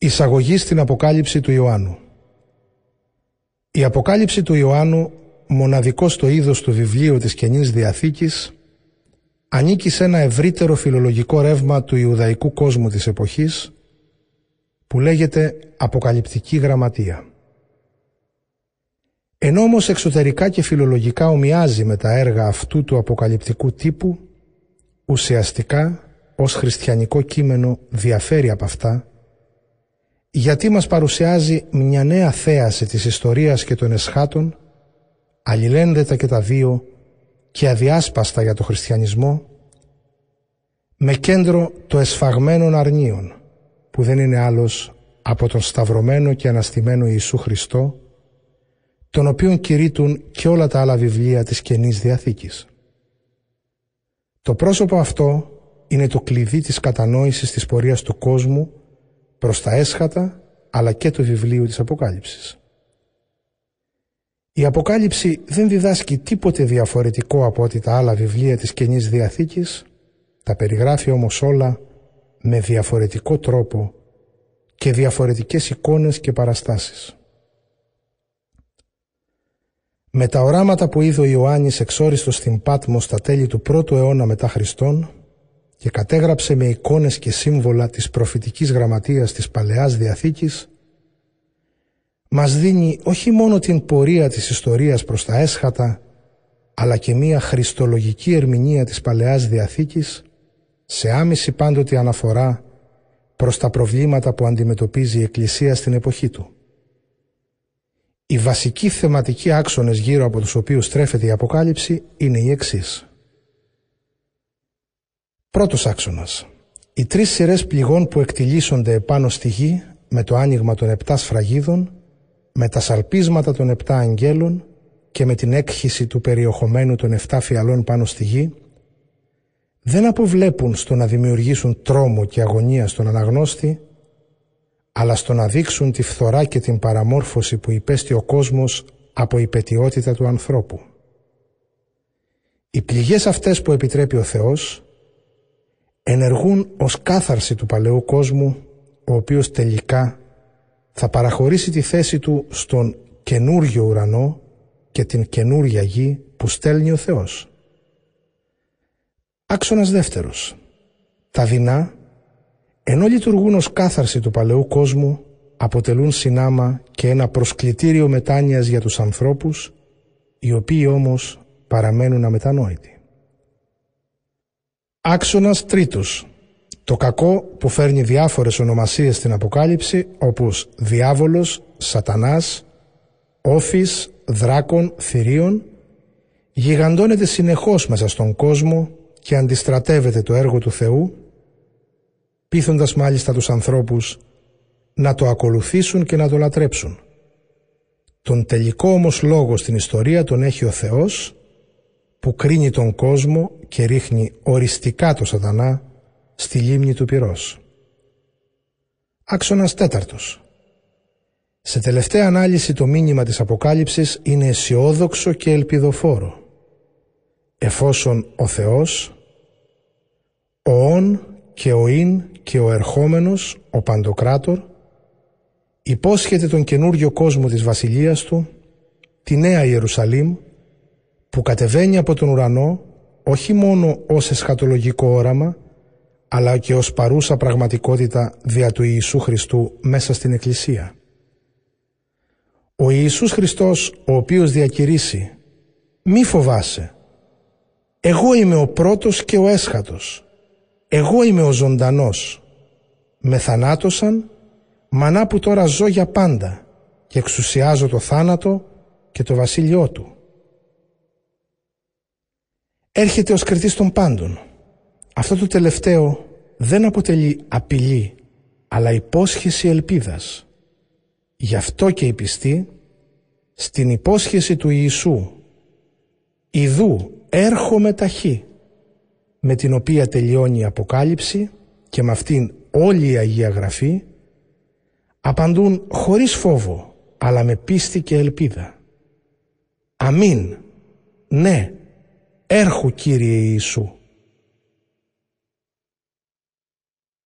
Εισαγωγή στην Αποκάλυψη του Ιωάννου Η Αποκάλυψη του Ιωάννου, μοναδικό στο είδος του βιβλίου της Καινής Διαθήκης, ανήκει σε ένα ευρύτερο φιλολογικό ρεύμα του Ιουδαϊκού κόσμου της εποχής, που λέγεται Αποκαλυπτική Γραμματεία. Ενώ όμως εξωτερικά και φιλολογικά ομοιάζει με τα έργα αυτού του αποκαλυπτικού τύπου, ουσιαστικά ως χριστιανικό κείμενο διαφέρει από αυτά, γιατί μας παρουσιάζει μια νέα θέαση της ιστορίας και των εσχάτων, αλληλένδετα και τα δύο και αδιάσπαστα για το χριστιανισμό, με κέντρο το εσφαγμένων αρνίων, που δεν είναι άλλος από τον σταυρωμένο και αναστημένο Ιησού Χριστό, τον οποίον κηρύττουν και όλα τα άλλα βιβλία της Καινής Διαθήκης. Το πρόσωπο αυτό είναι το κλειδί της κατανόησης της πορείας του κόσμου προς τα έσχατα αλλά και του βιβλίου της Αποκάλυψης. Η Αποκάλυψη δεν διδάσκει τίποτε διαφορετικό από ό,τι τα άλλα βιβλία της Καινής Διαθήκης, τα περιγράφει όμως όλα με διαφορετικό τρόπο και διαφορετικές εικόνες και παραστάσεις. Με τα οράματα που είδε ο Ιωάννης εξόριστος στην Πάτμο στα τέλη του πρώτου αιώνα μετά Χριστόν και κατέγραψε με εικόνες και σύμβολα της προφητικής γραμματείας της Παλαιάς Διαθήκης, μας δίνει όχι μόνο την πορεία της ιστορίας προς τα έσχατα, αλλά και μία χριστολογική ερμηνεία της Παλαιάς Διαθήκης, σε άμεση πάντοτε αναφορά προς τα προβλήματα που αντιμετωπίζει η Εκκλησία στην εποχή του. Οι βασικοί θεματικοί άξονες γύρω από τους οποίους στρέφεται η Αποκάλυψη είναι οι εξής. Πρώτος άξονας. Οι τρεις σειρές πληγών που εκτιλήσονται επάνω στη γη με το άνοιγμα των επτά σφραγίδων, με τα σαλπίσματα των επτά αγγέλων και με την έκχυση του περιεχομένου των επτά φιαλών πάνω στη γη, δεν αποβλέπουν στο να δημιουργήσουν τρόμο και αγωνία στον αναγνώστη, αλλά στο να δείξουν τη φθορά και την παραμόρφωση που υπέστη ο κόσμος από η πετιότητα του ανθρώπου. Οι πληγές αυτές που επιτρέπει ο Θεός ενεργούν ως κάθαρση του παλαιού κόσμου, ο οποίος τελικά θα παραχωρήσει τη θέση του στον καινούριο ουρανό και την καινούρια γη που στέλνει ο Θεός. Άξονας δεύτερος. Τα δεινά, ενώ λειτουργούν ως κάθαρση του παλαιού κόσμου, αποτελούν συνάμα και ένα προσκλητήριο μετάνοιας για τους ανθρώπους, οι οποίοι όμως παραμένουν αμετανόητοι. Άξονας τρίτος. Το κακό που φέρνει διάφορες ονομασίες στην Αποκάλυψη όπως διάβολος, σατανάς, όφης, δράκων, θηρίων γιγαντώνεται συνεχώς μέσα στον κόσμο και αντιστρατεύεται το έργο του Θεού πείθοντας μάλιστα τους ανθρώπους να το ακολουθήσουν και να το λατρέψουν. Τον τελικό όμως λόγο στην ιστορία τον έχει ο Θεός που κρίνει τον κόσμο και ρίχνει οριστικά το σατανά στη λίμνη του πυρός. Άξονας τέταρτος. Σε τελευταία ανάλυση το μήνυμα της Αποκάλυψης είναι αισιόδοξο και ελπιδοφόρο. Εφόσον ο Θεός, ο όν και ο ίν και ο ερχόμενος, ο Παντοκράτορ, υπόσχεται τον καινούριο κόσμο της βασιλείας του, τη Νέα Ιερουσαλήμ, που κατεβαίνει από τον ουρανό όχι μόνο ως εσχατολογικό όραμα, αλλά και ως παρούσα πραγματικότητα δια του Ιησού Χριστού μέσα στην Εκκλησία. Ο Ιησούς Χριστός, ο οποίος διακηρύσει «Μη φοβάσαι, εγώ είμαι ο πρώτος και ο έσχατος, εγώ είμαι ο ζωντανός, με θανάτωσαν, μανά που τώρα ζω για πάντα και εξουσιάζω το θάνατο και το βασίλειό του έρχεται ως κριτής των πάντων. Αυτό το τελευταίο δεν αποτελεί απειλή, αλλά υπόσχεση ελπίδας. Γι' αυτό και η πιστή, στην υπόσχεση του Ιησού, «Ιδού έρχομαι ταχύ», με την οποία τελειώνει η Αποκάλυψη και με αυτήν όλη η Αγία Γραφή, απαντούν χωρίς φόβο, αλλά με πίστη και ελπίδα. Αμήν. Ναι, Έρχου Κύριε Ιησού.